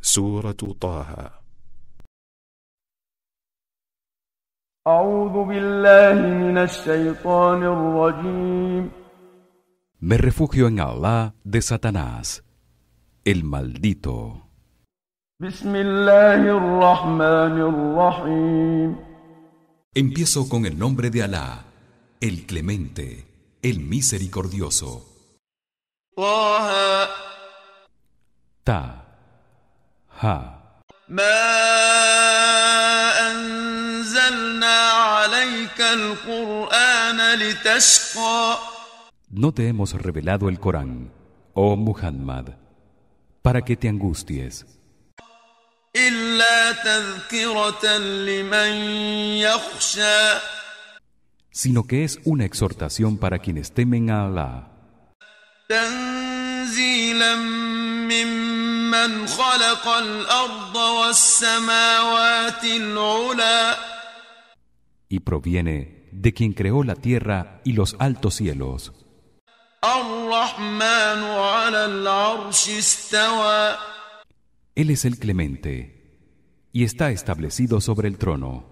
سورة طه أعوذ بالله من الشيطان الرجيم Me refugio en Allah de Satanás, el maldito. بسم الله الرحمن الرحيم Empiezo con el nombre de Alá, el clemente, el misericordioso. طه Ta, Ha, ما أنزلنا عليك القرآن لتشقى no te hemos revelado el Corán, oh Muhammad, para que te angusties, إلا تذكرة لمن يخشى sino que es una exhortación para quienes temen a Allah, تنزيلا ممن خلق الأرض والسماوات العلى y proviene de quien creó la tierra y los altos cielos. الرحمن على العرش استوى Él es el clemente y está establecido sobre el trono.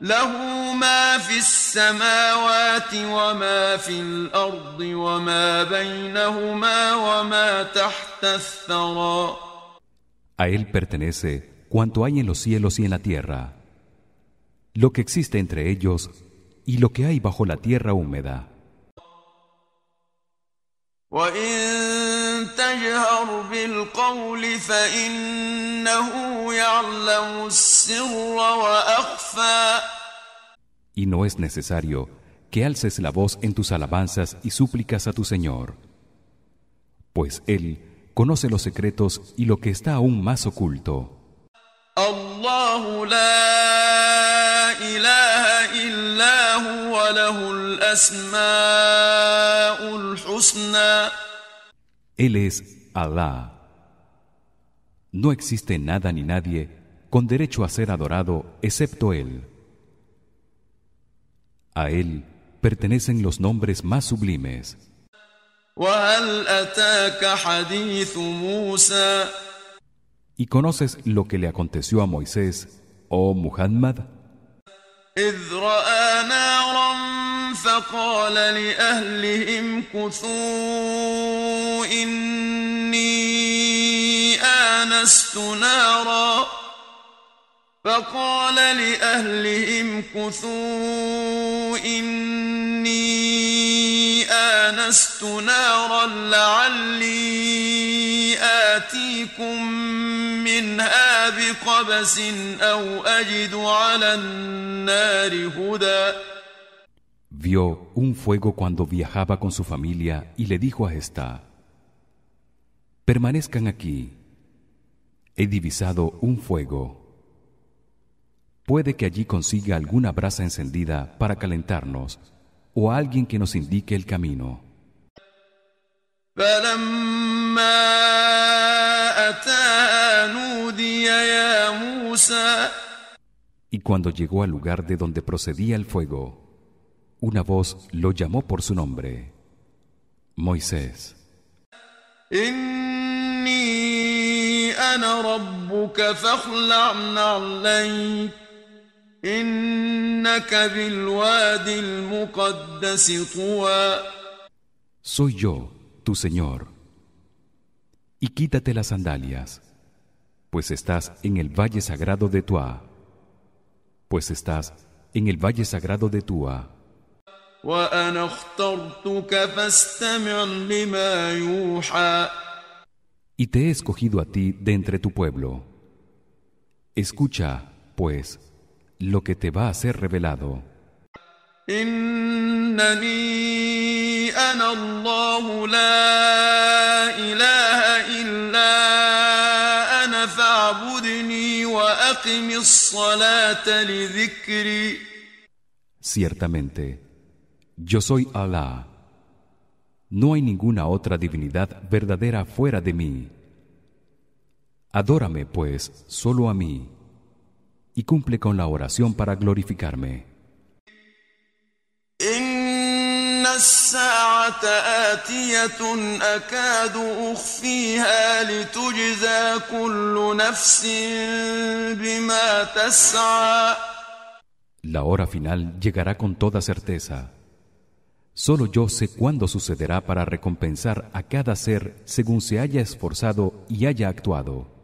له ما في السماوات وما في الأرض وما بينهما وما تحت الثرى A él pertenece cuanto hay en los cielos y en la tierra, lo que existe entre ellos y lo que hay bajo la tierra húmeda. وإن تجهر بالقول فإنه يعلم السر وأخفى Y no es necesario que alces la voz en tus alabanzas y súplicas a tu Señor, pues él conoce los secretos y lo que está aún más oculto. الله لا إله إلا هو له الأسماء الحسنى Él es Alá. No existe nada ni nadie con derecho a ser adorado excepto él. A él pertenecen los nombres más sublimes. وهل أتاك حديث موسى ¿Y conoces lo que le aconteció a Moisés, oh Muhammad? إذ رأى نارا فقال لأهلهم كثوا إني آنست نارا. فقال لأهلهم كثوا إني آنست نارا لعلي آتيكم منها بقبس أو أجد على النار هدى Vio un fuego cuando viajaba con su familia y le dijo a esta: Permanezcan aquí. He divisado un fuego. Puede que allí consiga alguna brasa encendida para calentarnos o alguien que nos indique el camino. فلما أتاها نودي يا موسى Y cuando llegó al lugar de donde procedía el fuego, una voz lo llamó por su nombre. Moisés. إني أنا ربك فاخلع نعليك إنك بالوادي المقدس طوى Soy yo, tu Señor y quítate las sandalias pues estás en el valle sagrado de Tuá pues estás en el valle sagrado de Tuá y te he escogido a ti de entre tu pueblo. Escucha pues lo que te va a ser revelado. إنني أنا الله لا إله إلا أنا فاعبدني وأقم الصلاة لذكري Ciertamente, yo soy Alá. No hay ninguna otra divinidad verdadera fuera de mí. Adórame, pues, solo a mí, y cumple con la oración para glorificarme. الساعة آتية أكاد أخفيها لتجزى كل نفس بما تسعى La hora final llegará con toda certeza. Solo yo sé cuándo sucederá para recompensar a cada ser según se haya esforzado y haya actuado.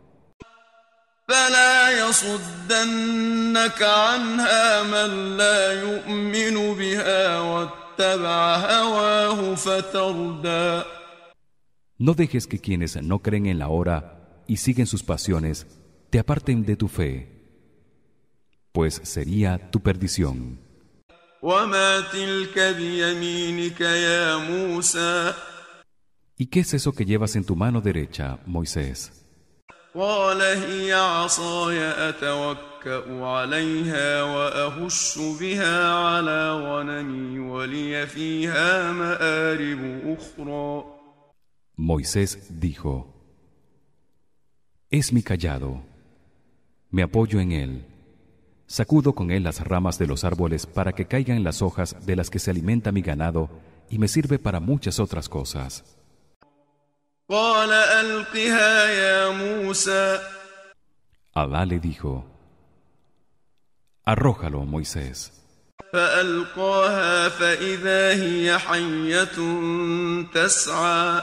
فلا يصدنك عنها من لا يؤمن بها واتبع هواه فتردى No dejes que quienes no creen en la hora y siguen sus pasiones te aparten de tu fe, pues sería tu perdición. وما تلك بيمينك يا موسى ¿Y qué es eso que llevas en tu mano derecha, Moisés? قال هي عصاي أتوكأ عليها وأهش بها على غنمي ولي فيها مآرب أخرى Moisés dijo: Es mi callado. Me apoyo en él. Sacudo con él las ramas de los árboles para que caigan las hojas de las que se alimenta mi ganado y me sirve para muchas otras cosas. قال ألقها يا موسى Alá le dijo: Arrójalo, Moisés. فألقاها فإذا هي حية تسعى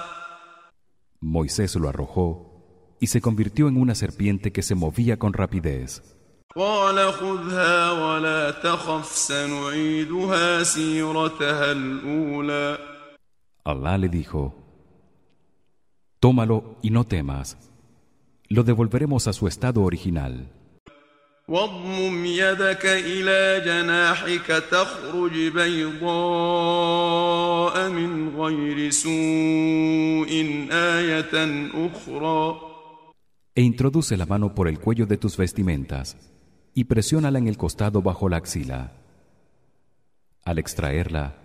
Moisés lo arrojó y se convirtió en una serpiente que se movía con rapidez. قال خذها ولا تخف سنعيدها سيرتها الأولى Alá le dijo: Tómalo y no temas. Lo devolveremos a su estado original. واضمم يدك إلى جناحك تخرج بيضاء من غير سوء آية أخرى E introduce la mano por el cuello de tus vestimentas y presiónala en el costado bajo la axila. Al extraerla,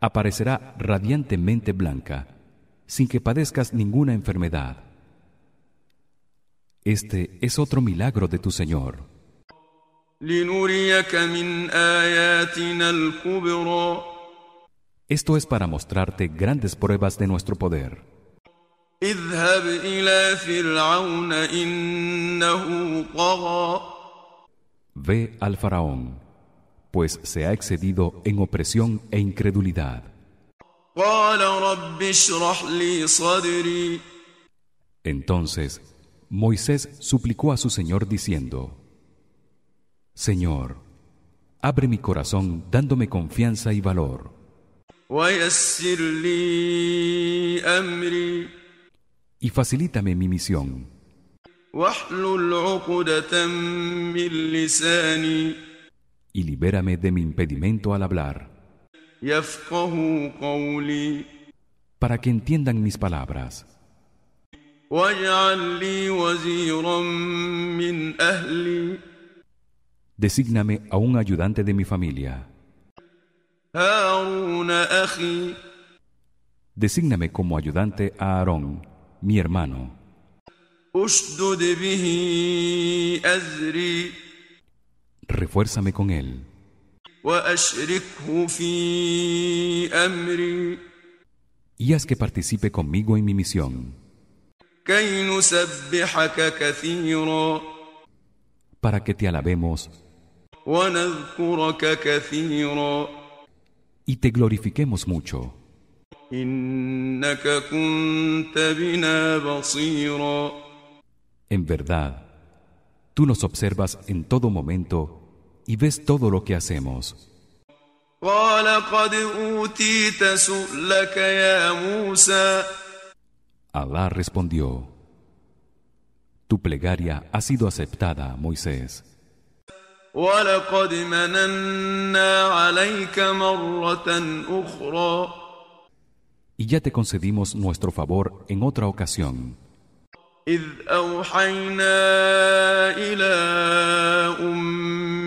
aparecerá radiantemente blanca, sin que padezcas ninguna enfermedad. Este es otro milagro de tu Señor. Esto es para mostrarte grandes pruebas de nuestro poder. Ve al faraón, pues se ha excedido en opresión e incredulidad. Entonces Moisés suplicó a su Señor diciendo, Señor, abre mi corazón dándome confianza y valor. Y facilítame mi misión. Y libérame de mi impedimento al hablar para que entiendan mis palabras. Desígname a un ayudante de mi familia. Desígname como ayudante a Aarón, mi hermano. Refuérzame con él. Y haz que participe conmigo en mi misión. Para que te alabemos. Y te glorifiquemos mucho. En verdad, tú nos observas en todo momento y ves todo lo que hacemos. قال قد أوتيت سؤلك يا موسى Alá respondió: Tu plegaria ha sido aceptada, Moisés, ولقد مننا عليك مرة أخرى y ya te concedimos nuestro favor en otra ocasión, إذ أوحينا إلى أمك ما يوحى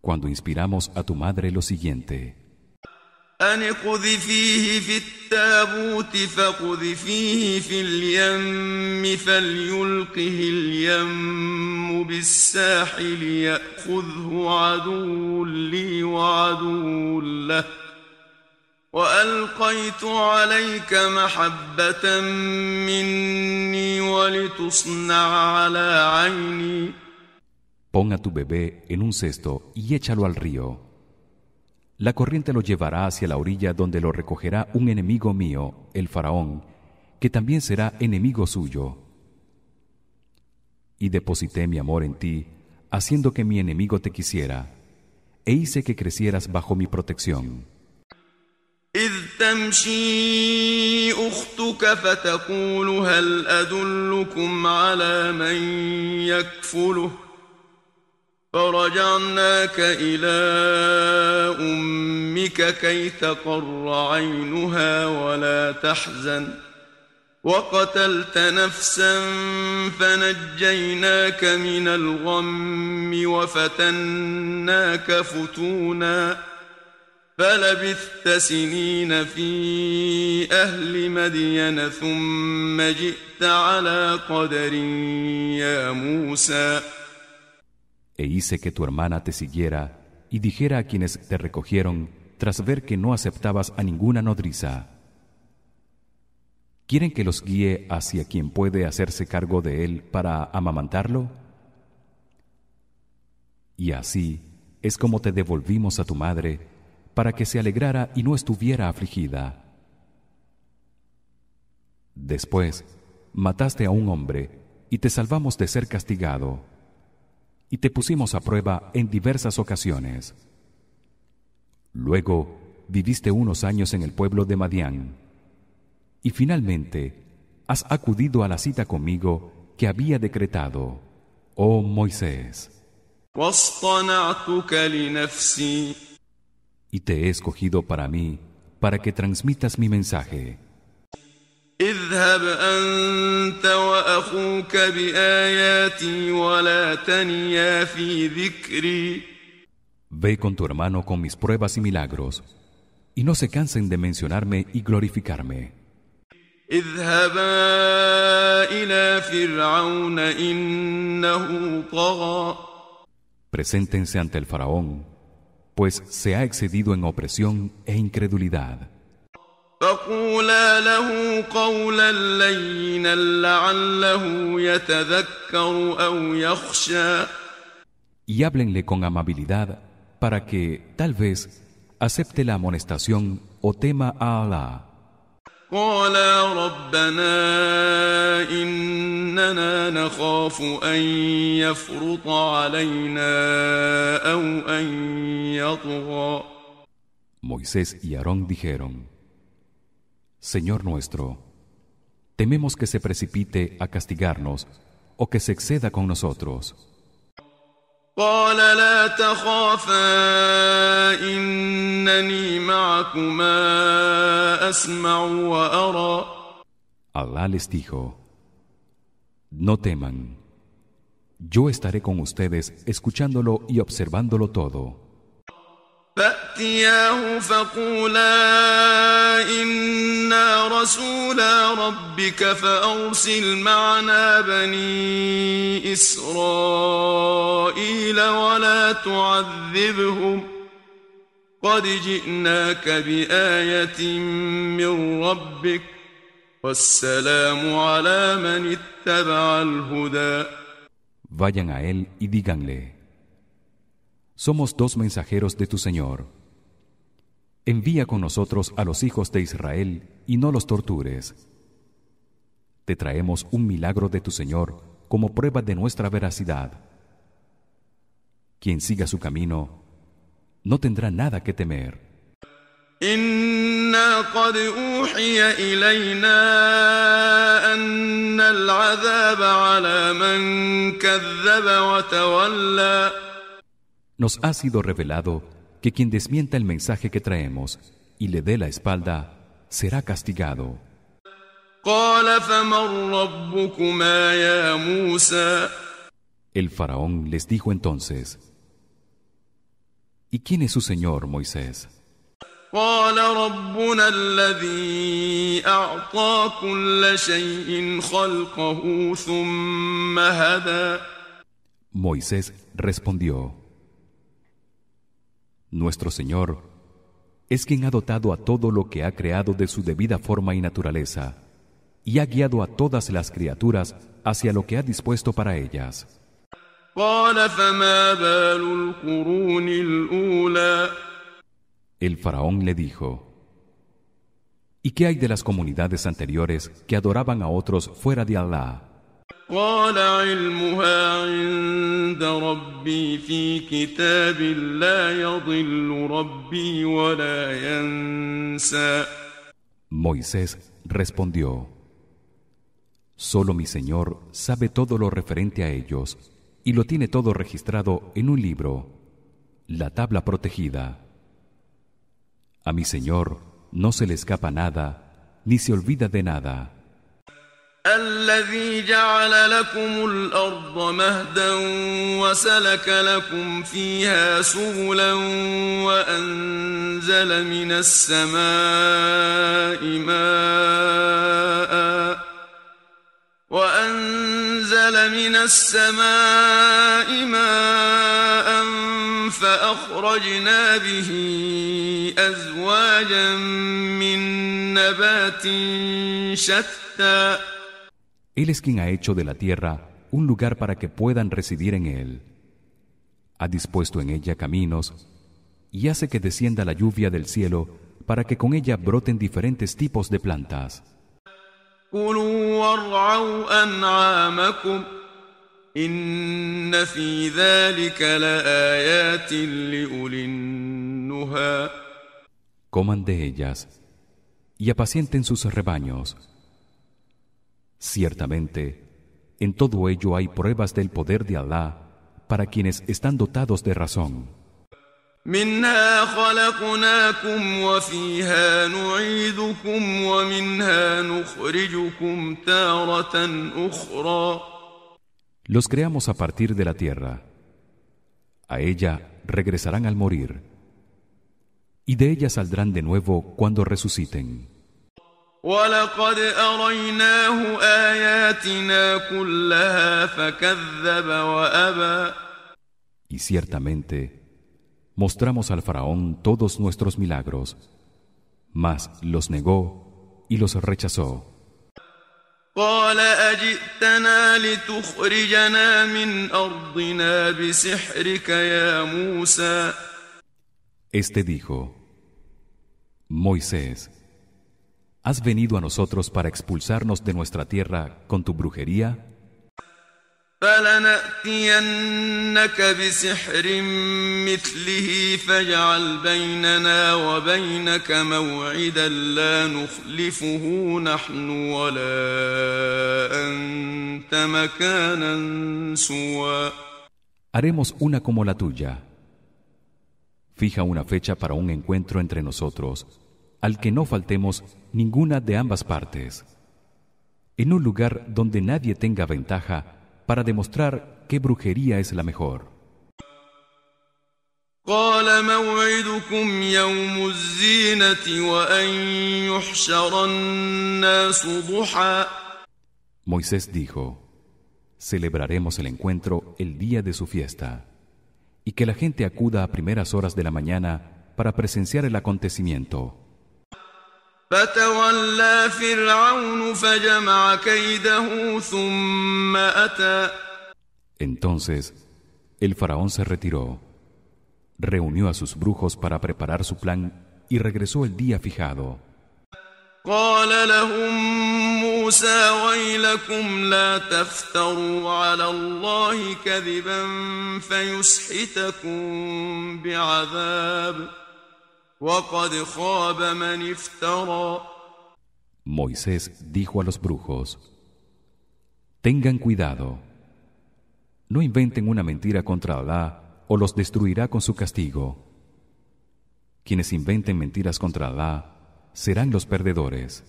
cuando inspiramos a tu madre lo siguiente: أن اقذفيه في التابوت فاقذفيه في اليم فليلقه اليم بالساحل يأخذه عدو لي عدو له. وألقيت عليك محبة مني ولتصنع على عيني. Pon a tu bebé en un cesto y échalo al río. La corriente lo llevará hacia la orilla donde lo recogerá un enemigo mío, el faraón, que también será enemigo suyo. Y deposité mi amor en ti, haciendo que mi enemigo te quisiera, e hice que crecieras bajo mi protección. إذ تمشي أختك فتقول هل أدلكم على من يكفله فرجعناك إلى أمك كي تقر عينها ولا تحزن. وقتلت نفسا فنجيناك من الغم وفتناك فتونا. فلبثت سنين في أهل مدين ثم جئت على قدر يا موسى. E hice que tu hermana te siguiera y dijera a quienes te recogieron tras ver que no aceptabas a ninguna nodriza. ¿Quieren que los guíe hacia quien puede hacerse cargo de él para amamantarlo? Y así es como te devolvimos a tu madre para que se alegrara y no estuviera afligida. Después mataste a un hombre y te salvamos de ser castigado y te pusimos a prueba en diversas ocasiones. Luego viviste unos años en el pueblo de Madián. Y finalmente has acudido a la cita conmigo que había decretado, oh Moisés. Y te he escogido para mí, para que transmitas mi mensaje. اذهب أنت وأخوك بآياتي ولا تنيا في ذكري Ve con tu hermano con mis pruebas y milagros, y no se cansen de mencionarme y glorificarme. اذهبا إلى فرعون إنه طغى Preséntense ante el faraón, pues se ha excedido en opresión e incredulidad. فقولا له قولا لينا لعله يتذكر أو يخشى Y háblenle con amabilidad para que, tal vez, acepte la amonestación o tema a Alá. قالا ربنا إننا نخاف أن يفرط علينا أو أن يطغى Moisés y Aarón dijeron: Señor nuestro, tememos que se precipite a castigarnos o que se exceda con nosotros. قال لا تخافا إنني معكما أسمع وأرى Alá les dijo: No teman. Yo estaré con ustedes escuchándolo y observándolo todo. فأتياه فقولا إنا رسولا ربك فأرسل معنا بني إسرائيل ولا تعذبهم قد جئناك بآية من ربك والسلام على من اتبع الهدى Vayan a él y díganle: Somos dos mensajeros de tu Señor. Envía con nosotros a los hijos de Israel y no los tortures. Te traemos un milagro de tu Señor como prueba de nuestra veracidad. Quien siga su camino no tendrá nada que temer. إنا قد أوحي إلينا أن العذاب على من كذب وتولى nos ha sido revelado que quien desmienta el mensaje que traemos y le dé la espalda será castigado. El faraón les dijo entonces: ¿Y quién es su señor, Moisés? Moisés respondió: nuestro Señor es quien ha dotado a todo lo que ha creado de su debida forma y naturaleza y ha guiado a todas las criaturas hacia lo que ha dispuesto para ellas. El faraón le dijo: ¿Y qué hay de las comunidades anteriores que adoraban a otros fuera de Alá? قال علمها عند ربي في كتاب لا يضل ربي ولا ينسى Moisés respondió: Solo mi Señor sabe todo lo referente a ellos y lo tiene todo registrado en un libro, la tabla protegida. A mi Señor no se le escapa nada ni se olvida de nada. الذي جعل لكم الأرض مهدا وسلك لكم فيها سبلا وأنزل من السماء ماء وأنزل من السماء ماء فأخرجنا به أزواجا من نبات شتى Él es quien ha hecho de la tierra un lugar para que puedan residir en él. Ha dispuesto en ella caminos y hace que descienda la lluvia del cielo para que con ella broten diferentes tipos de plantas. Coman de ellas y apacienten sus rebaños. Ciertamente, en todo ello hay pruebas del poder de Alá para quienes están dotados de razón. Los creamos a partir de la tierra. A ella regresarán al morir. Y de ella saldrán de nuevo cuando resuciten. ولقد أريناه آياتنا كلها فكذب وأبى Y ciertamente mostramos al faraón todos nuestros milagros, mas los negó y los rechazó. قال أجئتنا لتخرجنا من أرضنا بسحرك يا موسى Este dijo: Moisés, ¿has venido a nosotros para expulsarnos de nuestra tierra con tu brujería? فلنأتينك بسحر مثله فاجعل بيننا وبينك موعدا لا نخلفه نحن ولا أنت مكانا سوى Haremos una como la tuya. Fija una fecha para un encuentro entre nosotros, al que no faltemos ninguna de ambas partes, en un lugar donde nadie tenga ventaja para demostrar qué brujería es la mejor. قال موعدكم يوم الزينة وأن يحشر الناس ضحى Moisés dijo: Celebraremos el encuentro el día de su fiesta, y que la gente acuda a primeras horas de la mañana para presenciar el acontecimiento. فتولى فرعون فجمع كيده ثم أتى Entonces, el faraón se retiró, reunió a sus brujos para preparar su plan y regresó el día fijado. قال لهم موسى ويلكم لا تفتروا على الله كذبا فيسحتكم بعذاب Moisés dijo a los brujos, Tengan cuidado, no inventen una mentira contra Alá o los destruirá con su castigo. Quienes inventen mentiras contra Alá serán los perdedores.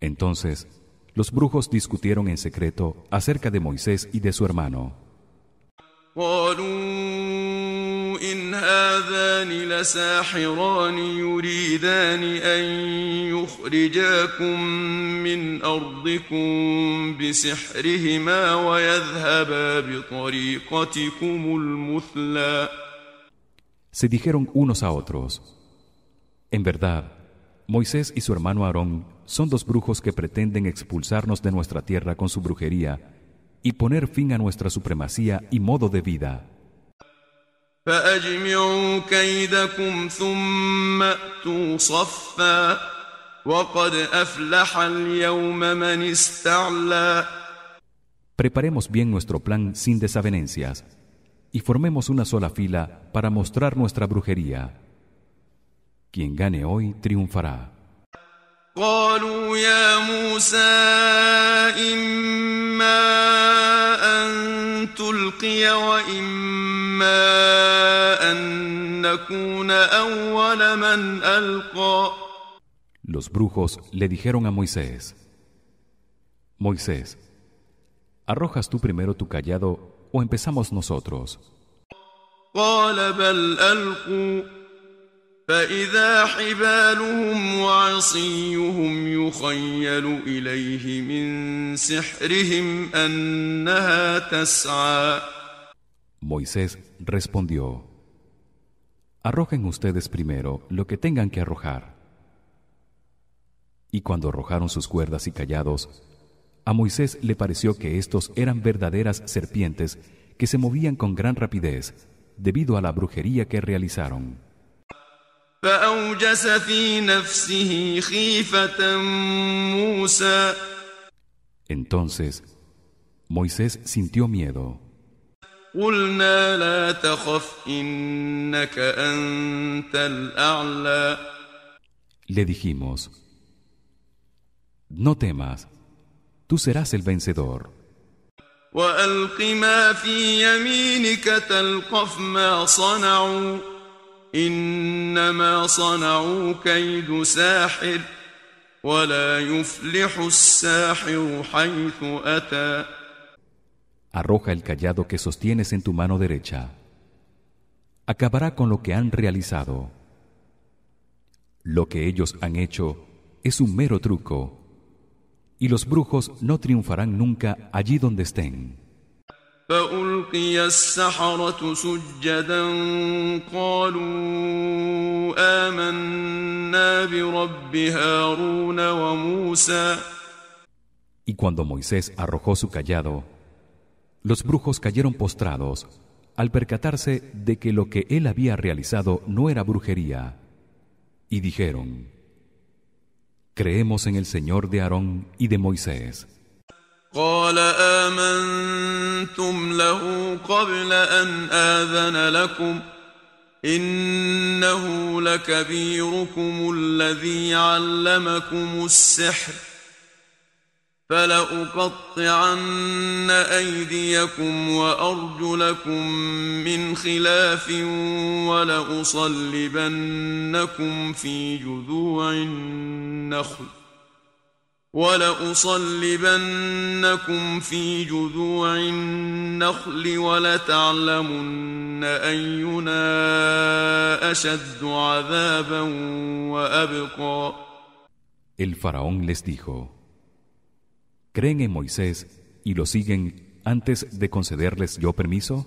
Entonces los brujos discutieron en secreto acerca de Moisés y de su hermano. قالوا إن هذان لساحران يريدان أن يخرجاكم من أرضكم بسحرهما ويذهبا بطريقتكم المثلى Se dijeron unos a otros: En verdad, Moisés y su hermano Aarón son dos brujos que pretenden expulsarnos de nuestra tierra con su brujería y poner fin a nuestra supremacía y modo de vida. Preparemos bien nuestro plan sin desavenencias y formemos una sola fila para mostrar nuestra brujería quien gane hoy triunfará. Los brujos le dijeron a Moisés Moisés arrojas tú primero tu callado o empezamos nosotros فإذا حبالهم وعصيهم يخيل إليه من سحرهم أنها تسعى Moisés respondió: Arrojen ustedes primero lo que tengan que arrojar. Y cuando arrojaron sus cuerdas y callados, a Moisés le pareció que estos eran verdaderas serpientes que se movían con gran rapidez debido a la brujería que realizaron. فأوجس في نفسه خيفة موسى Entonces Moisés sintió miedo. قلنا لا تخف إنك أنت الأعلى Le dijimos: No temas, tú serás el vencedor. وألق ما في يمينك تلقف ما صنعوا إنما صنعوا كيد ساحر ولا يفلح الساحر حيث أتى Arroja el callado que sostienes en tu mano derecha. Acabará con lo que han realizado. Lo que ellos han hecho es un mero truco, y los brujos no triunfarán nunca allí donde estén. فألقي السحرة سجدا قالوا آمنا برب هارون وموسى Y cuando Moisés arrojó su callado, los brujos cayeron postrados al percatarse de que lo que él había realizado no era brujería, y dijeron: Creemos en el Señor de Aarón y de Moisés. قال آمنتم له قبل أن آذن لكم إنه لكبيركم الذي علمكم السحر فلأقطعن أيديكم وأرجلكم من خلاف ولأصلبنكم في جذوع النخل ولأصلبنكم في جذوع النخل ولتعلمن أينا أشد عذابا وأبقى El faraón les dijo: ¿Creen en Moisés y lo siguen antes de concederles yo permiso?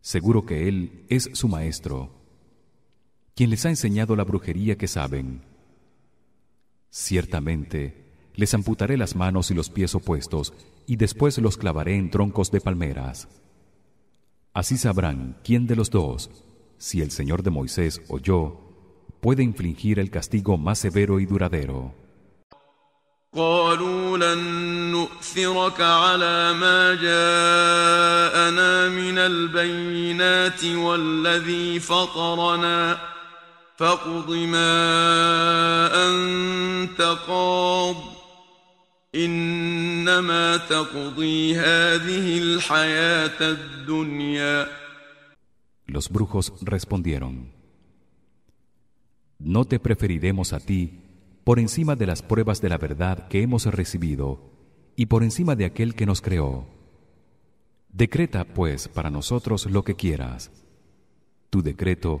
Seguro que él es su maestro, quien les ha enseñado la brujería que saben. Ciertamente les amputaré las manos y los pies opuestos y después los clavaré en troncos de palmeras. Así sabrán quién de los dos, si el Señor de Moisés o yo, puede infligir el castigo más severo y duradero. قالوا لن نؤثرك على ما جاءنا من البينات والذي فطرنا فاقض ما أنت قاض إنما تقضي هذه الحياة الدنيا Los brujos respondieron: No te preferiremos a ti por encima de las pruebas de la verdad que hemos recibido y por encima de aquel que nos creó decreta pues para nosotros lo que quieras tu decreto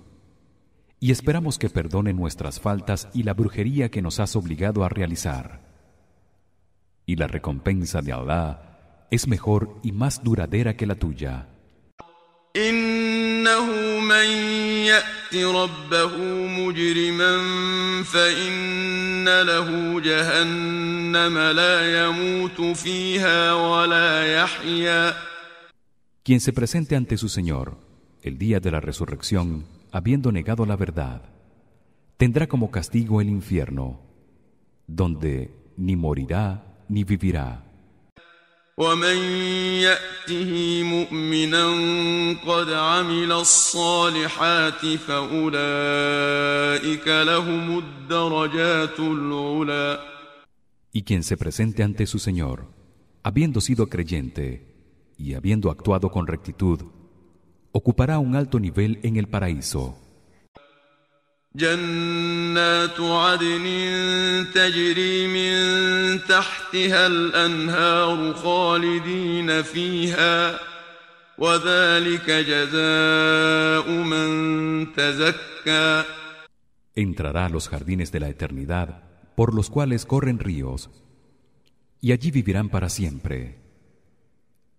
y esperamos que perdone nuestras faltas y la brujería que nos has obligado a realizar. Y la recompensa de Allah es mejor y más duradera que la tuya. Quien se presente ante su Señor el día de la resurrección habiendo negado la verdad tendrá como castigo el infierno donde ni morirá ni vivirá. y quien se presente ante su Señor habiendo sido creyente y habiendo actuado con rectitud ocupará un alto nivel en el paraíso. Entrará a los jardines de la eternidad por los cuales corren ríos y allí vivirán para siempre.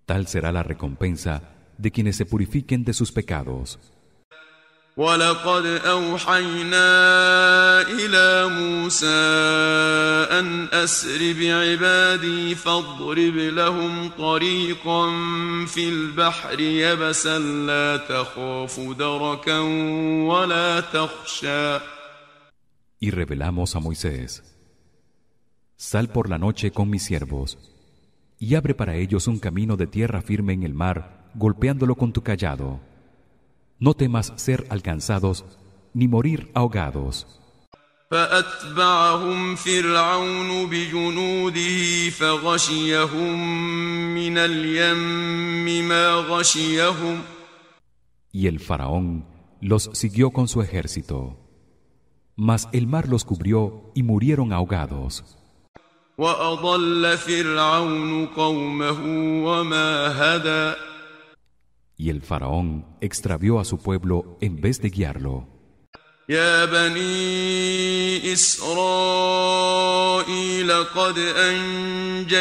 Tal será la recompensa de quienes se purifiquen de sus pecados ولقد أوحينا إلى موسى أن أسر بعبادي فاضرب لهم طريقا في البحر يبسا لا تخاف دركا ولا تخشى Y revelamos a Moisés Sal por la noche con mis siervos y abre para ellos un camino de tierra firme en el mar golpeándolo con tu callado. No temas ser alcanzados ni morir ahogados. y el faraón los siguió con su ejército. Mas el mar los cubrió y murieron ahogados y el faraón extravió a su pueblo en vez de guiarlo. يا بني إسرائيل قد أنجيناكم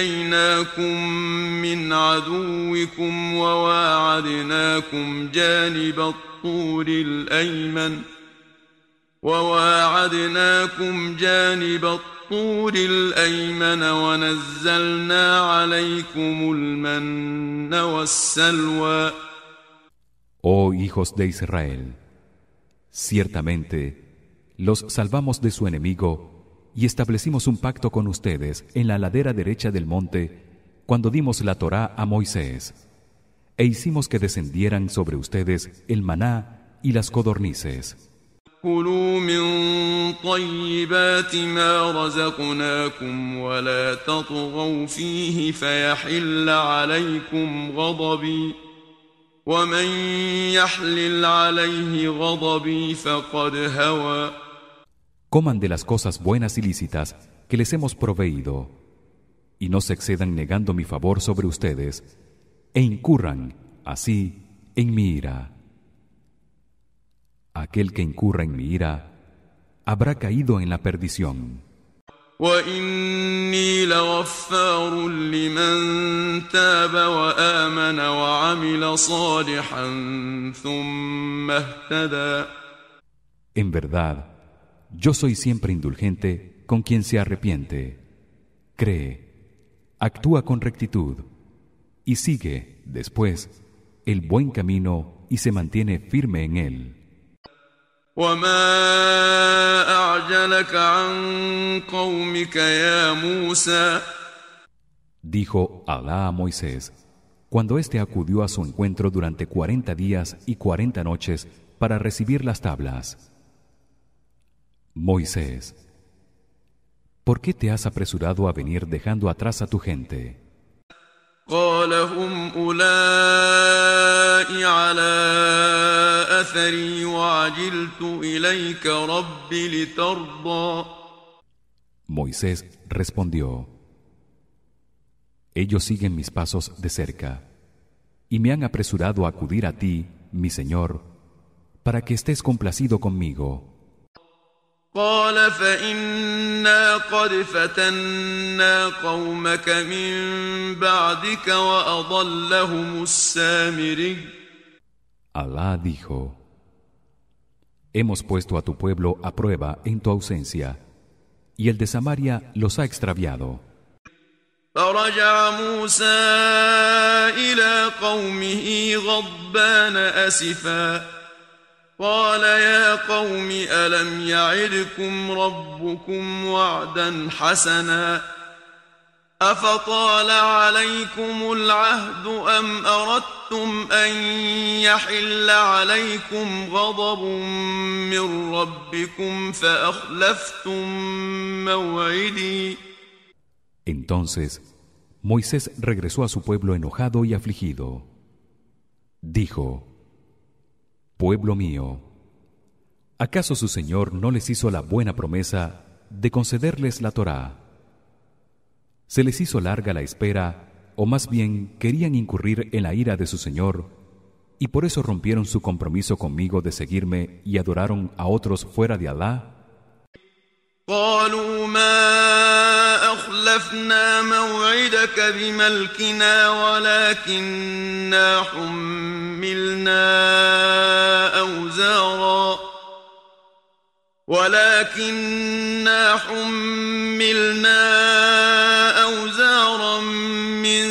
من عدوكم وواعدناكم جانب الطور الأيمن وواعدناكم جانب الطور الأيمن ونزلنا عليكم المن والسلوى. Oh hijos de Israel, ciertamente los salvamos de su enemigo y establecimos un pacto con ustedes en la ladera derecha del monte cuando dimos la Torá a Moisés e hicimos que descendieran sobre ustedes el maná y las codornices. Coman de las cosas buenas y lícitas que les hemos proveído y no se excedan negando mi favor sobre ustedes e incurran así en mi ira. Aquel que incurra en mi ira habrá caído en la perdición. واني لغفار لمن تاب وامن وعمل صالحا ثم اهتدى En verdad yo soy siempre indulgente con quien se arrepiente cree actúa con rectitud y sigue después el buen camino y se mantiene firme en él وما أعجلك عن قومك يا موسى dijo Alá a Moisés cuando éste acudió a su encuentro durante cuarenta días y cuarenta noches para recibir las tablas Moisés ¿Por qué te has apresurado a venir dejando atrás a tu gente? قال هم أولئك على أثري وعجلت إليك رب لترضى Moisés respondió Ellos siguen mis pasos de cerca y me han apresurado a acudir a ti, mi Señor, para que estés complacido conmigo. قال فإنا قد فتنا قومك من بعدك وأضلهم السامري Alá dijo Hemos puesto a tu pueblo a prueba en tu ausencia y el de Samaria los ha extraviado. فرجع موسى إلى قومه غضبان أسفا قال يا قوم ألم يعدكم ربكم وعدا حسنا أفطال عليكم العهد أم أردتم أن يحل عليكم غضب من ربكم فأخلفتم موعدي Entonces Moisés regresó a su pueblo enojado y afligido. Dijo: Pueblo mío, ¿acaso su Señor no les hizo la buena promesa de concederles la Torá? Se les hizo larga la espera, o más bien querían incurrir en la ira de su Señor, y por eso rompieron su compromiso conmigo de seguirme y adoraron a otros fuera de Alá. قالوا ما أخلفنا موعدك بملكنا ولكننا حملنا أوزارا. ولكننا حملنا أوزارا من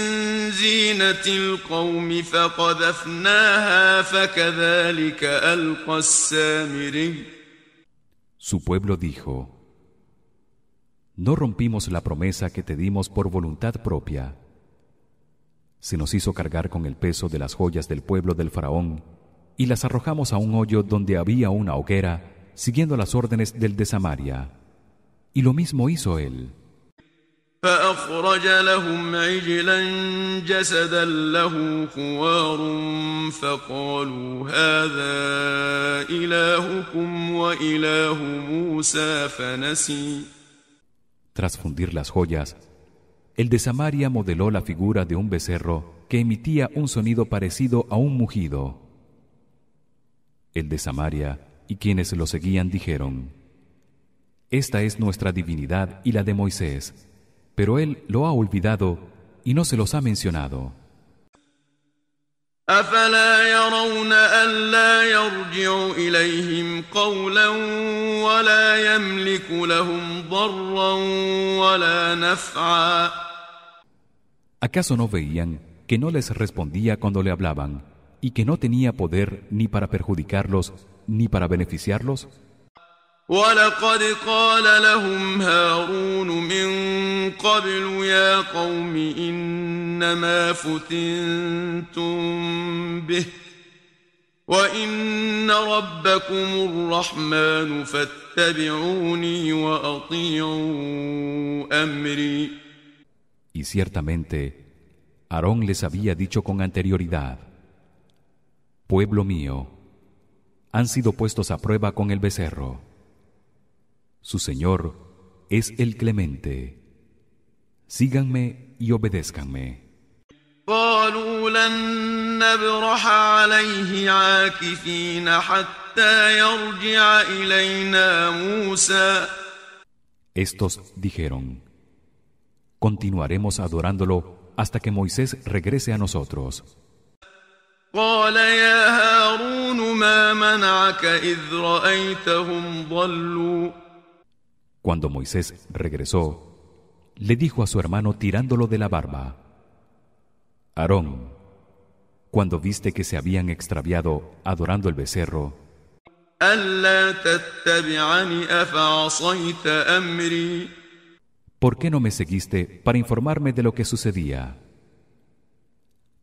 زينة القوم فقذفناها فكذلك ألقى السامري. Su pueblo dijo: No rompimos la promesa que te dimos por voluntad propia. Se nos hizo cargar con el peso de las joyas del pueblo del faraón y las arrojamos a un hoyo donde había una hoguera, siguiendo las órdenes del de Samaria. Y lo mismo hizo él. فأخرج لهم عجلا جسدا له خوار فقالوا هذا إلهكم وإله موسى فنسي Tras fundir las joyas, el de Samaria modeló la figura de un becerro que emitía un sonido parecido a un mugido. El de Samaria y quienes lo seguían dijeron: Esta es nuestra divinidad y la de Moisés, pero él lo ha olvidado y no se los ha mencionado. أفلا يرون ألا يرجع إليهم قولا ولا يملك لهم ضرا ولا نفعا ¿Acaso no veían que no les respondía cuando le hablaban y que no tenía poder ni para perjudicarlos ni para beneficiarlos? ولقد قال لهم هارون من قبل يا قوم إنما فتنتم به وإن ربكم الرحمن فاتبعوني وأطيعوا أمري Y ciertamente Aarón les había dicho con anterioridad: Pueblo mío, han sido puestos a prueba con el becerro. su Señor es el clemente. Síganme y obedézcanme. Estos dijeron Continuaremos adorándolo hasta que Moisés regrese a nosotros. Cuando Moisés regresó, le dijo a su hermano tirándolo de la barba: Aarón, cuando viste que se habían extraviado adorando el becerro, ¿Por qué no me seguiste para informarme de lo que sucedía?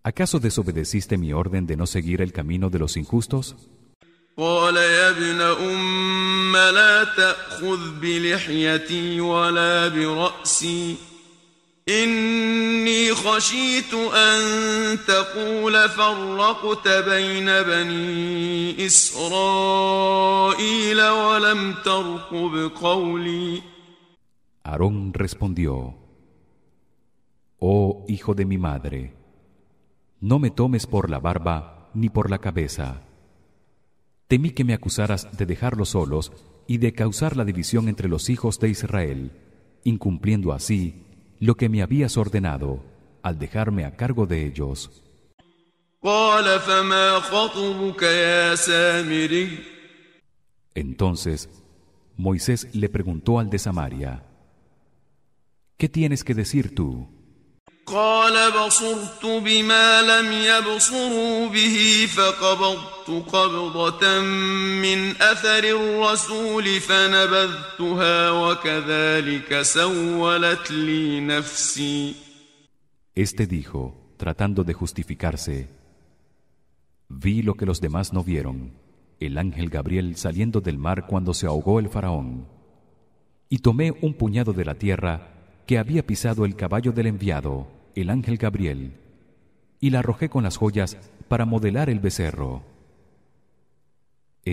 ¿Acaso desobedeciste mi orden de no seguir el camino de los injustos? لا تأخذ بلحيتي ولا برأسي إني خشيت أن تقول فرقت بين بني إسرائيل ولم ترقب قولي Aarón respondió: Oh hijo de mi madre, no me tomes por la barba ni por la cabeza. temí que me acusaras de dejarlos solos y de causar la división entre los hijos de Israel, incumpliendo así lo que me habías ordenado al dejarme a cargo de ellos. Entonces Moisés le preguntó al de Samaria: ¿Qué tienes que decir tú? قال بصرت بما لم يبصروا به فقبضت قبضة من أثر الرسول فنبذتها وكذلك سولت لي نفسي Este dijo, tratando de justificarse: Vi lo que los demás no vieron, el ángel Gabriel saliendo del mar cuando se ahogó el faraón, y tomé un puñado de la tierra que había pisado el caballo del enviado, el ángel Gabriel, y la arrojé con las joyas para modelar el becerro.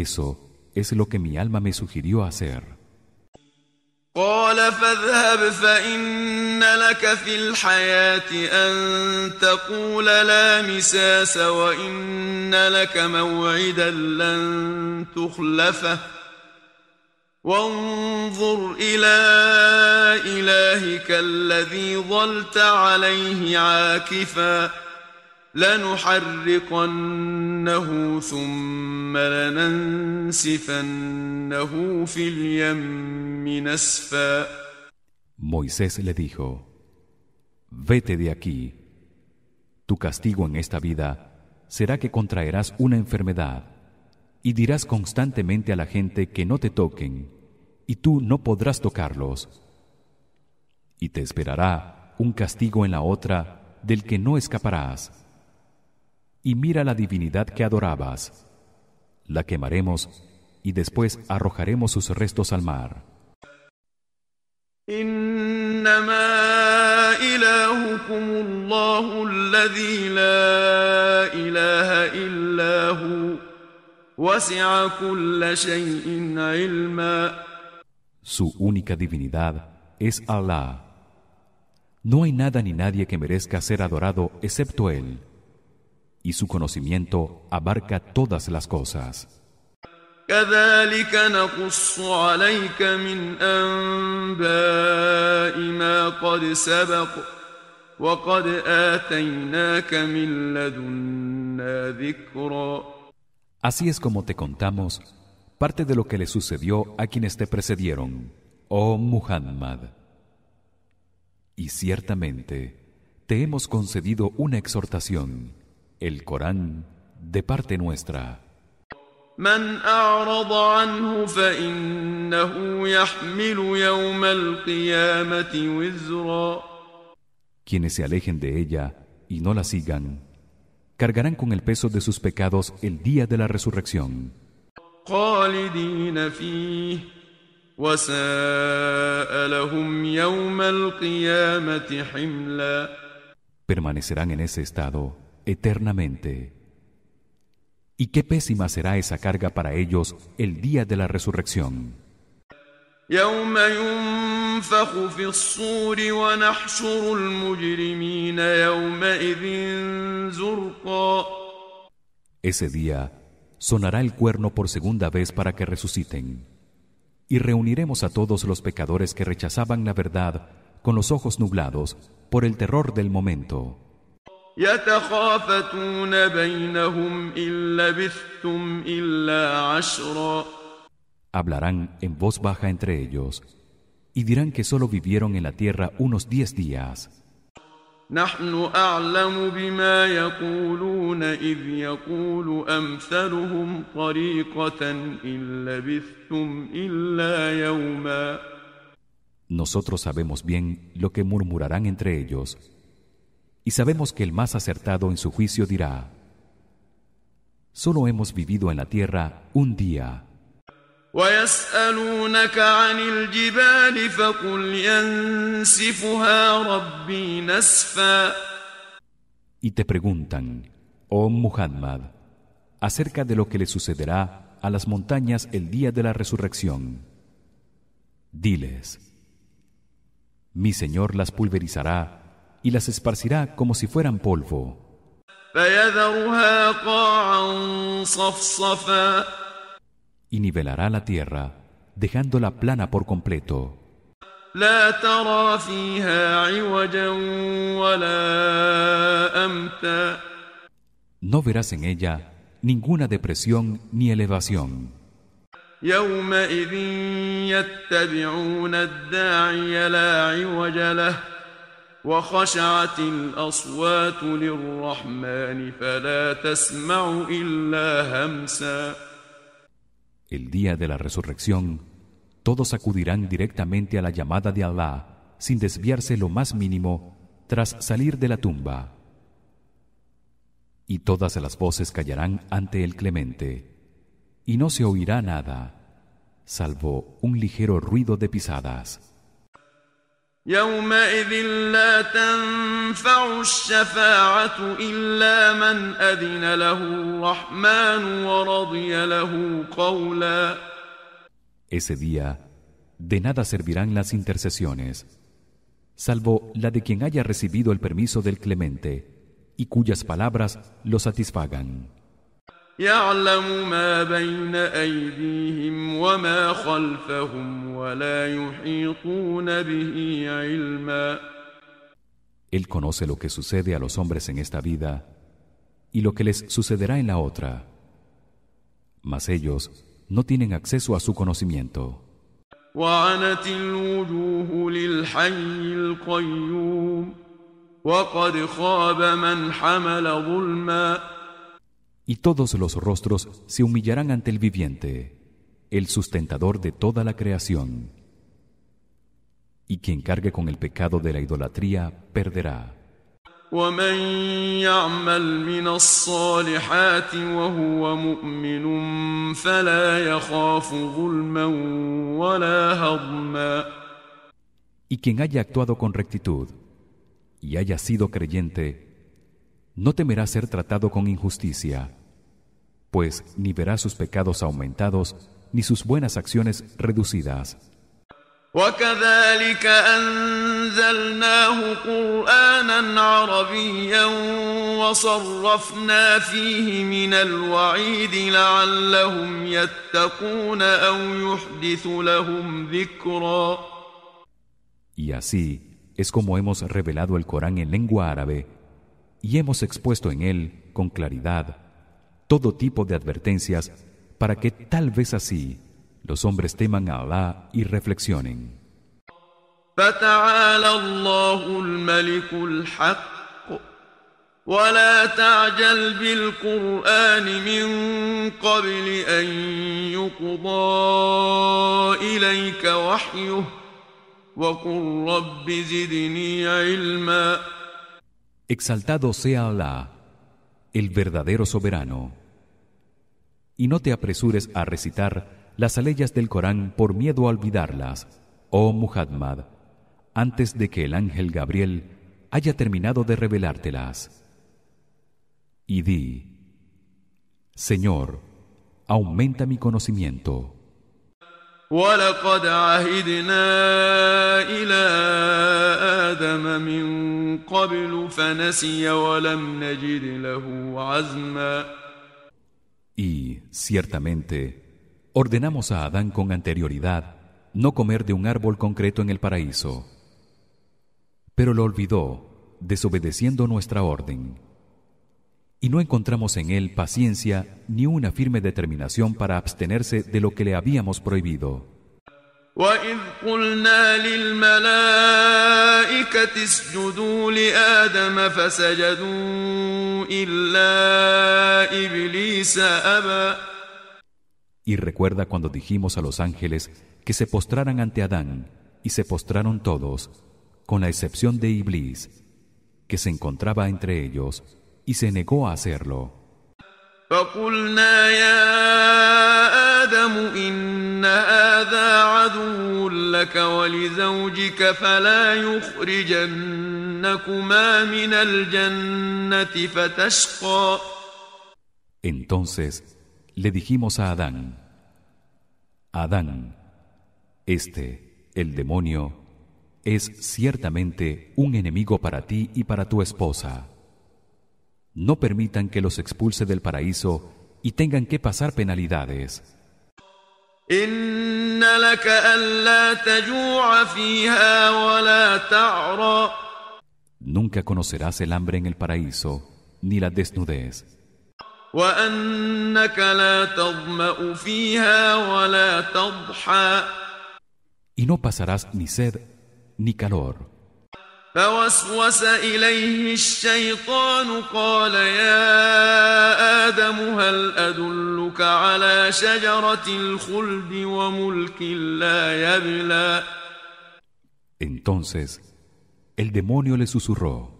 Eso es lo que mi alma me sugirió hacer. قال فاذهب فإن لك في الحياة أن تقول لا مساس وإن لك موعدا لن تخلفه وانظر إلى إلهك الذي ظلت عليه عاكفا لنحرقنه ثم لننسفنه في اليم نسفا Moisés le dijo: Vete de aquí. Tu castigo en esta vida será que contraerás una enfermedad y dirás constantemente a la gente que no te toquen y tú no podrás tocarlos. Y te esperará un castigo en la otra del que no escaparás. y mira la divinidad que adorabas. La quemaremos y después arrojaremos sus restos al mar. Su única divinidad es Allah. No hay nada ni nadie que merezca ser adorado excepto él Y su conocimiento abarca todas las cosas. كذلك نقص عليك من أنباء ما قد سبق وقد آتيناك من لدنا ذكرًا Así es como te contamos parte de lo que le sucedió a quienes te precedieron, oh Muhammad. Y ciertamente te hemos concedido una exhortación, el Corán, de parte nuestra. من أعرض عنه فإنه يحمل يوم القيامة وزرا Quienes se alejen de ella y no la sigan, cargarán con el peso de sus pecados el día de la resurrección. خالدين فيه وساء لهم يوم القيامة حملا Permanecerán en ese estado eternamente. Y qué pésima será esa carga para ellos el día de la resurrección. Ese día sonará el cuerno por segunda vez para que resuciten. Y reuniremos a todos los pecadores que rechazaban la verdad con los ojos nublados por el terror del momento. يتخافتون بينهم إن لبثتم إلا عشرا Hablarán en voz baja entre ellos y dirán que solo vivieron en la tierra unos diez días. نحن أعلم بما يقولون إذ يقول أمثلهم طريقة إن لبثتم إلا يوما Nosotros sabemos bien lo que murmurarán entre ellos y sabemos que el más acertado en su juicio dirá Solo hemos vivido en la tierra un día ويسألونك عن الجبال فقل ينسفها ربي نسفا y te preguntan oh Muhammad acerca de lo que le sucederá a las montañas el día de la resurrección diles mi Señor las pulverizará y las esparcirá como si fueran polvo فيذرها قاعا صفصفا y nivelará la tierra dejándola plana por completo لا ترى فيها عوجا ولا أمتا no verás en ella ninguna depresión ni elevación يومئذ يتبعون الداعي لا عوج له وخشعت الأصوات للرحمن فلا تسمع إلا همسا el día de la resurrección todos acudirán directamente a la llamada de Allah sin desviarse lo más mínimo tras salir de la tumba y todas las voces callarán ante el clemente y no se oirá nada salvo un ligero ruido de pisadas يومئذ لا تنفع الشفاعة إلا من أذن له الرحمن ورضي له قولا ese día de nada servirán las intercesiones salvo la de quien haya recibido el permiso del clemente y cuyas palabras lo satisfagan يعلم ما بين أيديهم وما خلفهم ولا يحيطون به علما Él conoce lo que sucede a los hombres en esta vida y lo que les sucederá en la otra. Mas ellos no tienen acceso a su conocimiento. وعنت الوجوه للحي القيوم وقد خاب من حمل ظلما Y todos los rostros se humillarán ante el viviente, el sustentador de toda la creación. Y quien cargue con el pecado de la idolatría perderá. ومن يعمل من الصالحات وهو مؤمن فلا يخاف ظلما ولا هضما Y quien haya actuado con rectitud y haya sido creyente, no temerá ser tratado con injusticia, pues ni verá sus pecados aumentados ni sus buenas acciones reducidas. وكذلك أنزلناه قرآنا عربيا وصرفنا فيه من الوعيد لعلهم يتقون أو يحدث لهم ذكرا Y así es como hemos revelado el Corán en lengua árabe y hemos expuesto en él con claridad todo tipo de advertencias para que tal vez así los hombres teman a Allah y reflexionen. فتعالى الله الملك الحق ولا تعجل بالقرآن من قبل أن يقضى إليك وحيه وقل رب زدني علما Exaltado sea Allah, el verdadero soberano. Y no te apresures a recitar las aleyas del Corán por miedo a olvidarlas, oh Muhammad, antes de que el ángel Gabriel haya terminado de revelártelas. Y di: Señor, aumenta mi conocimiento. ولقد عهدنا إلى آدم من قبل فنسي ولم نجد له عزما Y ciertamente ordenamos a Adán con anterioridad no comer de un árbol concreto en el paraíso. Pero lo olvidó, desobedeciendo nuestra orden. Y no encontramos en él paciencia ni una firme determinación para abstenerse de lo que le habíamos prohibido. وإذ قلنا للملائكة اسجدوا لآدم فسجدوا إلا إبليس أبى Y recuerda cuando dijimos a los ángeles que se postraran ante Adán, y se postraron todos con la excepción de Iblis que se encontraba entre ellos y se negó a hacerlo فقلنا يا آدم إن هذا عدو لك ولزوجك فلا يخرجنكما من الجنة فتشقى Entonces le dijimos a Adán Adán este el demonio es ciertamente un enemigo para ti y para tu esposa no permitan que los expulse del paraíso y tengan que pasar penalidades. Nunca conocerás el hambre en el paraíso, ni la desnudez. Y no pasarás ni sed ni calor. فوسوس إليه الشيطان قال يا آدم هل أدلك على شجرة الخلد وملك لا يبلى entonces el demonio le susurró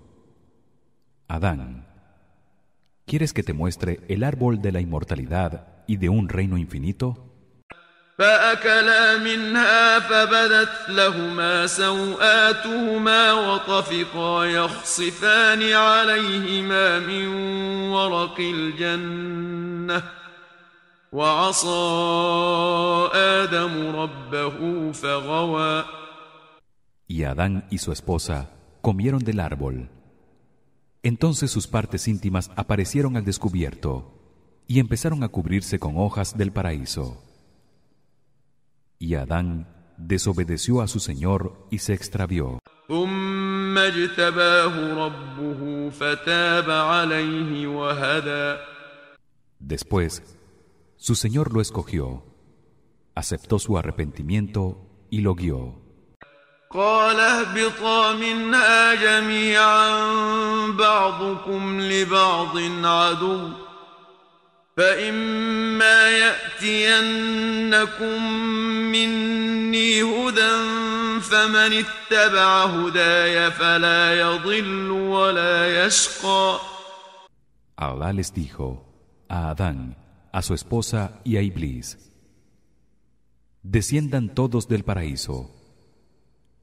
Adán ¿quieres que te muestre el árbol de la inmortalidad y de un reino infinito? فأكلا منها فبدت لهما سوآتهما وطفقا يخصفان عليهما من ورق الجنة وعصى آدم ربه فغوى Y Adán y su esposa comieron del árbol. Entonces sus partes íntimas aparecieron al descubierto y empezaron a cubrirse con hojas del paraíso. Y Adán desobedeció a su Señor y se extravió. ثم اجتباه ربه فتاب عليه وهدى Después, su Señor lo escogió, aceptó su arrepentimiento y lo guió. قال اهبطا منها جميعا بعضكم لبعض عدو فإما يأتينكم مني هدى فمن اتبع هداي فلا يضل ولا يشقى Allah les dijo a Adán, a su esposa y a Iblis: Desciendan todos del paraíso.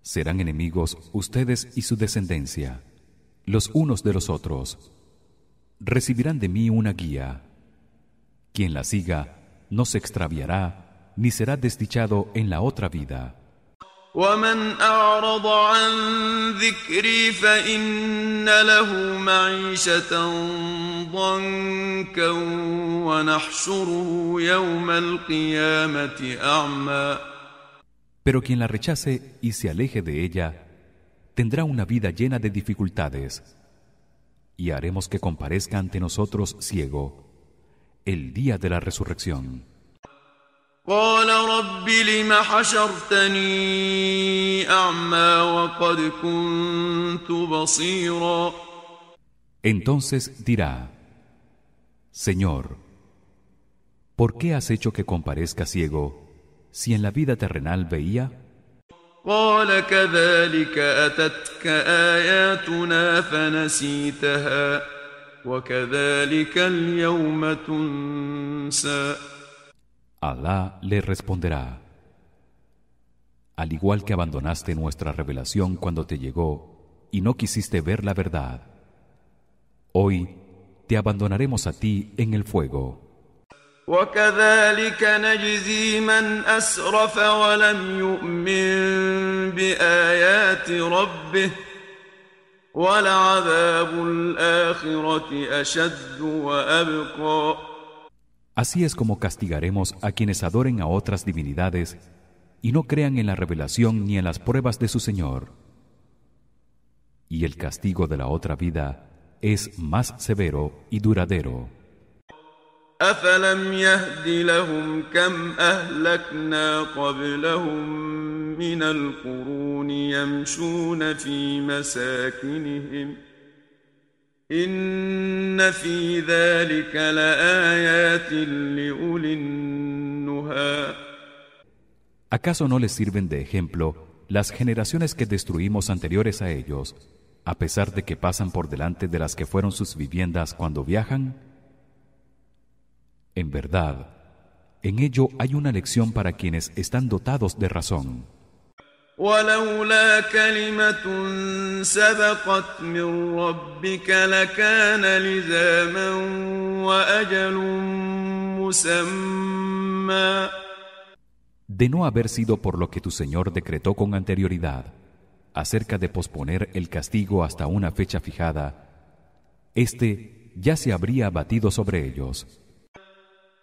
Serán enemigos ustedes y su descendencia, los unos de los otros. Recibirán de mí una guía. Quien la siga no se extraviará ni será desdichado en la otra vida. ومن أعرض عن ذكري فإن له معيشة ضنكا ونحشره يوم القيامة أعمى Pero quien la rechace y se aleje de ella tendrá una vida llena de dificultades y haremos que comparezca ante nosotros ciego el día de la resurrección. قال رب لم حشرتني أعمى وقد كنت بصيرا Entonces dirá: Señor, ¿por qué has hecho que comparezca ciego si en la vida terrenal veía? قال كذلك أتتك آياتنا فنسيتها وكذلك اليوم تنسى Alá le responderá: Al igual que abandonaste nuestra revelación cuando te llegó y no quisiste ver la verdad, hoy te abandonaremos a ti en el fuego. وكذلك نجزي من أسرف ولم يؤمن بآيات ربه Así es como castigaremos a quienes adoren a otras divinidades y no crean en la revelación ni en las pruebas de su Señor. Y el castigo de la otra vida es más severo y duradero. أفلم يهد لهم كم أهلكنا قبلهم من القرون يمشون في مساكنهم إن في ذلك لآيات لأولي النهى ¿Acaso no les sirven de ejemplo las generaciones que destruimos anteriores a ellos a pesar de que pasan por delante de las que fueron sus viviendas cuando viajan en verdad en ello hay una lección para quienes están dotados de razón ولولا كلمة سبقت من ربك لكان لزاما وأجل مسمى de no haber sido por lo que tu Señor decretó con anterioridad acerca de posponer el castigo hasta una fecha fijada este ya se habría abatido sobre ellos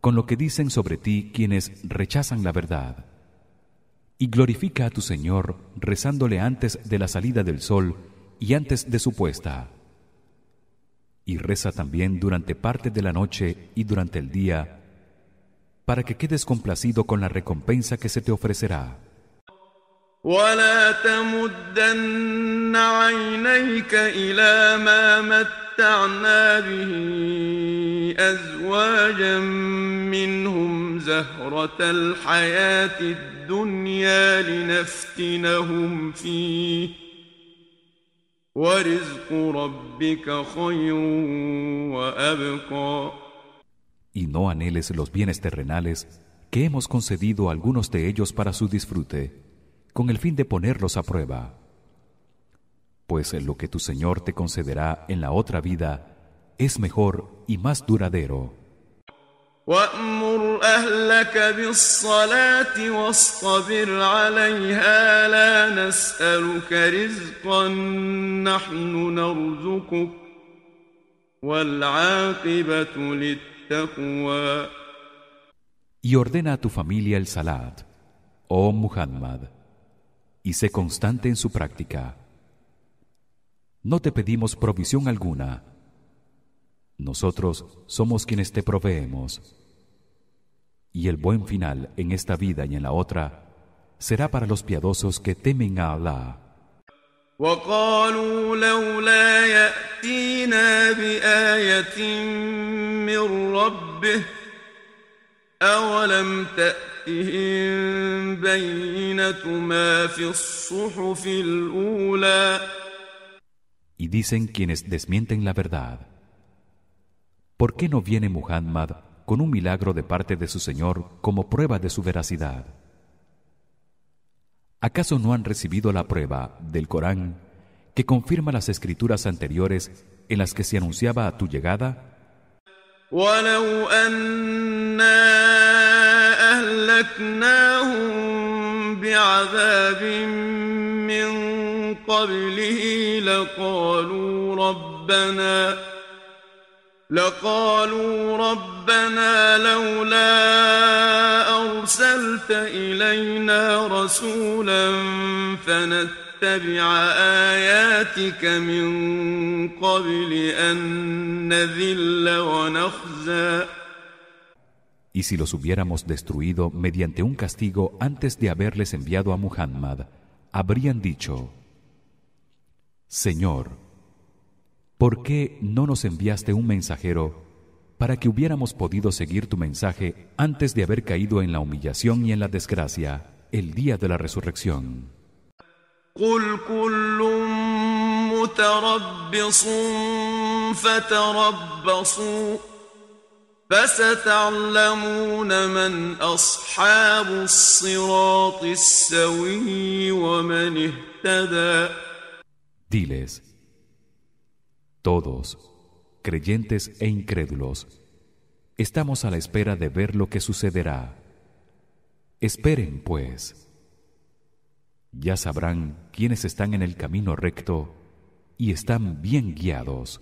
con lo que dicen sobre ti quienes rechazan la verdad. Y glorifica a tu Señor rezándole antes de la salida del sol y antes de su puesta. Y reza también durante parte de la noche y durante el día para que quedes complacido con la recompensa que se te ofrecerá. ولا تمدن عينيك إلى ما متعنا به أزواجا منهم زهرة الحياة الدنيا لنفتنهم فيه ورزق ربك خير وأبقى y no anheles los bienes terrenales que hemos concedido a algunos de ellos para su disfrute con el fin de ponerlos a prueba pues lo que tu Señor te concederá en la otra vida es mejor y más duradero y ordena a tu familia el salat, oh Muhammad, y sé constante en su práctica No te pedimos provisión alguna. Nosotros somos quienes te proveemos. Y el buen final en esta vida y en la otra será para los piadosos que temen a Allah. وقالوا لولا يأتينا بآية من ربه أولم تأتهم بينة ما في الصحف الأولى y dicen quienes desmienten la verdad ¿Por qué no viene Muhammad con un milagro de parte de su Señor como prueba de su veracidad? ¿Acaso no han recibido la prueba del Corán que confirma las escrituras anteriores en las que se anunciaba a tu llegada? قبله لقالوا ربنا لقالوا ربنا لولا أرسلت إلينا رسولا فنتبع آياتك من قبل أن نذل ونخزى Y si los hubiéramos destruido mediante un castigo antes de haberles enviado a Muhammad, habrían dicho: Señor, ¿por qué no nos enviaste un mensajero para que hubiéramos podido seguir tu mensaje antes de haber caído en la humillación y en la desgracia el día de la resurrección? Diles Todos, creyentes e incrédulos, estamos a la espera de ver lo que sucederá. Esperen, pues. Ya sabrán quiénes están en el camino recto y están bien guiados.